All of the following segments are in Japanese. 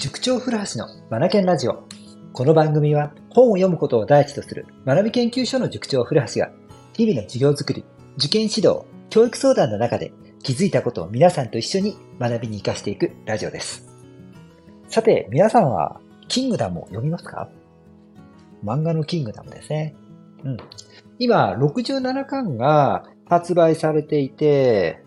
塾長古橋のマナケンラジオ。この番組は本を読むことを第一とする学び研究所の塾長古橋が日々の授業づくり、受験指導、教育相談の中で気づいたことを皆さんと一緒に学びに活かしていくラジオです。さて、皆さんはキングダムを読みますか？漫画のキングダムですね。うん。今、67巻が発売されていて、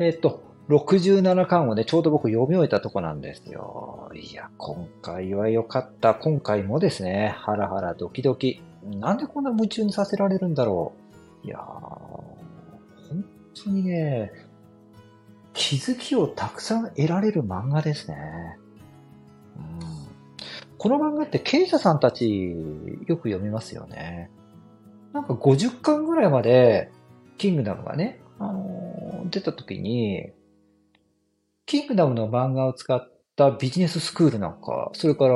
えっと、67巻をね、ちょうど僕読み終えたとこなんですよ。いや、今回は良かった。今回もですね、ハラハラドキドキ。なんでこんな夢中にさせられるんだろう。いやー、本当にね、気づきをたくさん得られる漫画ですね。うん、この漫画って経営者さんたちよく読みますよね。なんか50巻ぐらいまで、キングダムがね、あのー、出た時に、キングダムの漫画を使ったビジネススクールなんか、それから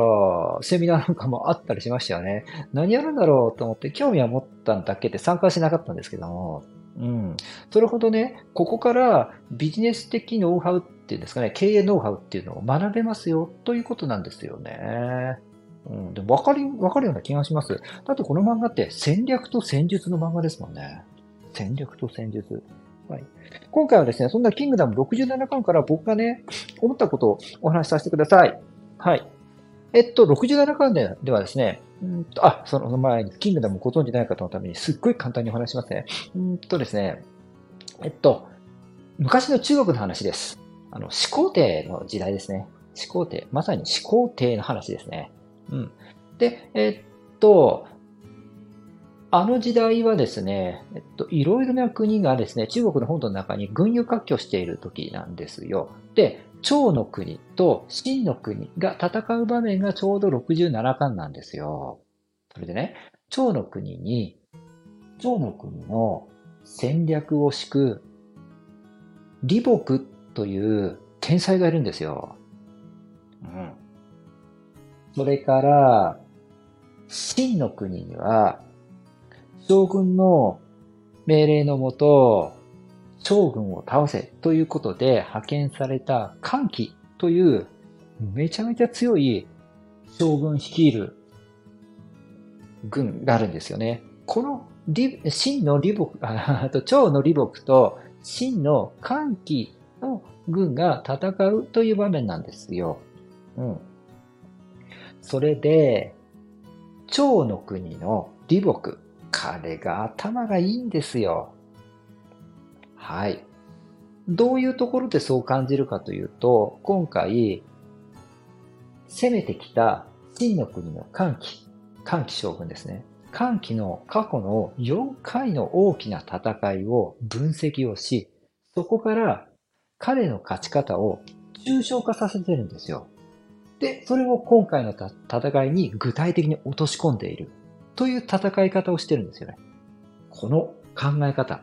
セミナーなんかもあったりしましたよね。何やるんだろうと思って興味は持ったんだけで参加しなかったんですけども、うん。それほどね、ここからビジネス的ノウハウっていうんですかね、経営ノウハウっていうのを学べますよということなんですよね。うん。でも分かり、分かるような気がします。だってこの漫画って戦略と戦術の漫画ですもんね。戦略と戦術。はい。今回はですね、そんなキングダム67巻から僕がね、思ったことをお話しさせてください。はい。えっと、67巻ではですね、うんと、あ、その前に、キングダムご存知ない方のために、すっごい簡単にお話しますね。うんとですね、えっと、昔の中国の話です。あの、始皇帝の時代ですね。始皇帝。まさに始皇帝の話ですね。うん。で、えっと、あの時代はですね、えっと、いろいろな国がですね、中国の本土の中に軍輸割拠している時なんですよ。で、趙の国と秦の国が戦う場面がちょうど67巻なんですよ。それでね、趙の国に、趙の国の戦略を敷く李牧という天才がいるんですよ。うん。それから、秦の国には、将軍の命令のもと、将軍を倒せということで派遣された歓喜というめちゃめちゃ強い将軍率いる軍があるんですよね。この真の李牧、あと趙の李牧と真の歓喜の軍が戦うという場面なんですよ。うん。それで、趙の国の李牧、彼が頭がいいんですよ。はい。どういうところでそう感じるかというと、今回、攻めてきた秦の国の歓喜、歓喜将軍ですね。歓喜の過去の4回の大きな戦いを分析をし、そこから彼の勝ち方を抽象化させてるんですよ。で、それを今回の戦いに具体的に落とし込んでいる。という戦い方をしてるんですよね。この考え方、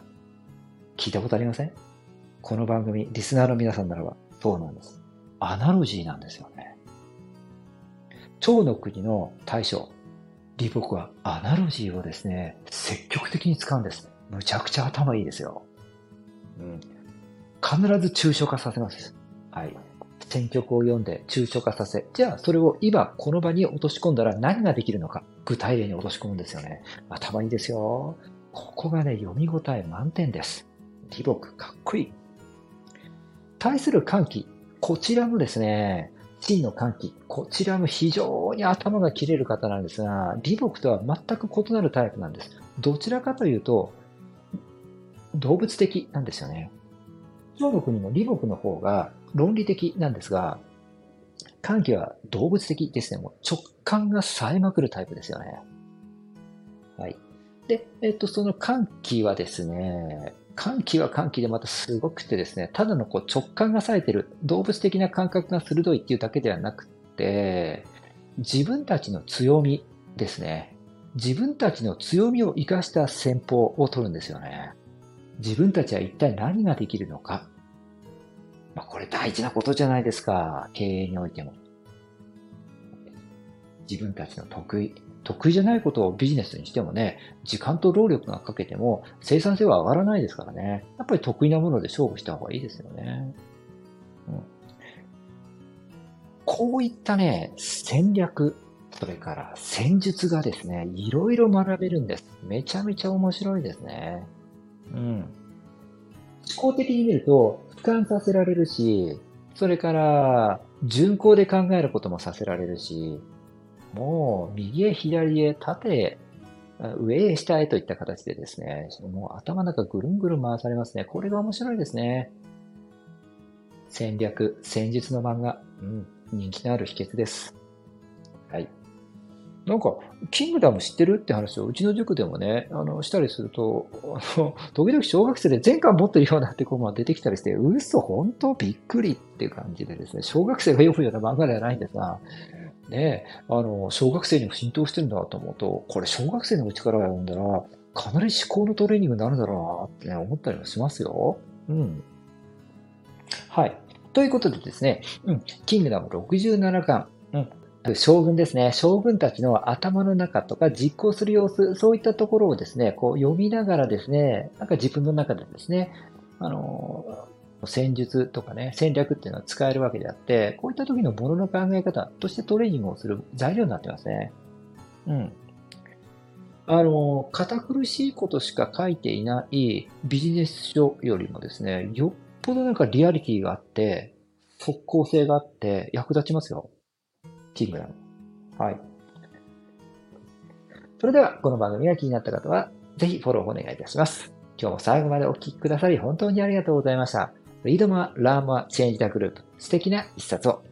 聞いたことありません？この番組、リスナーの皆さんならば、そうなんです。アナロジーなんですよね。蝶の国の大将、李牧はアナロジーをですね、積極的に使うんです。むちゃくちゃ頭いいですよ。うん。必ず抽象化させます。はい。選曲を読んで抽象化させ、じゃあそれを今この場に落とし込んだら何ができるのか、具体例に落とし込むんですよね。頭いいですよ。ここがね、読み応え満点です。李牧、かっこいい。対する歓喜、こちらもですね、真の歓喜、こちらも非常に頭が切れる方なんですが、李牧とは全く異なるタイプなんです。どちらかというと、動物的なんですよね。中国の李牧の方が論理的なんですが、歓喜は動物的ですね。もう直感が冴えまくるタイプですよね。はい。で、えっと、その歓喜はですね、歓喜は歓喜でまたすごくてですね、ただのこう直感が冴えてる、動物的な感覚が鋭いっていうだけではなくて、自分たちの強みですね。自分たちの強みを生かした戦法を取るんですよね。自分たちは一体何ができるのか。まあ、これ大事なことじゃないですか。経営においても。自分たちの得意、得意じゃないことをビジネスにしてもね、時間と労力がかけても生産性は上がらないですからね。やっぱり得意なもので勝負した方がいいですよね。うん、こういったね、戦略、それから戦術がですね、いろいろ学べるんです。めちゃめちゃ面白いですね。うん。思考的に見ると、俯瞰させられるし、それから、順行で考えることもさせられるし、もう、右へ左へ、縦へ、上へ下へといった形でですね、もう頭の中ぐるんぐるん回されますね。これが面白いですね。戦略、戦術の漫画、うん、人気のある秘訣です。なんか、キングダム知ってるって話をうちの塾でもね、あの、したりすると、あの、時々小学生で全巻持ってるようなって子が出てきたりして、嘘、本当？びっくりっていう感じでですね、小学生が読むような漫画ではないんですが、ね、あの、小学生にも浸透してるんだと思うと、これ小学生のうちから読んだら、かなり思考のトレーニングになるんだろうなって、ね、思ったりもしますよ。うん。はい。ということでですね、うん、キングダム67巻、うん、将軍ですね。将軍たちの頭の中とか実行する様子、そういったところをですね、こう読みながらですね、なんか自分の中でですね、あの、戦術とかね、戦略っていうのは使えるわけであって、こういった時のものの考え方としてトレーニングをする材料になってますね。うん。あの、堅苦しいことしか書いていないビジネス書よりもですね、よっぽどなんかリアリティがあって、即効性があって役立ちますよ。キングダム。はい。それでは、この番組が気になった方は、ぜひフォローお願いいたします。今日も最後までお聴きくださり、本当にありがとうございました。 Read more, learn more, change the globe。素敵な一冊を。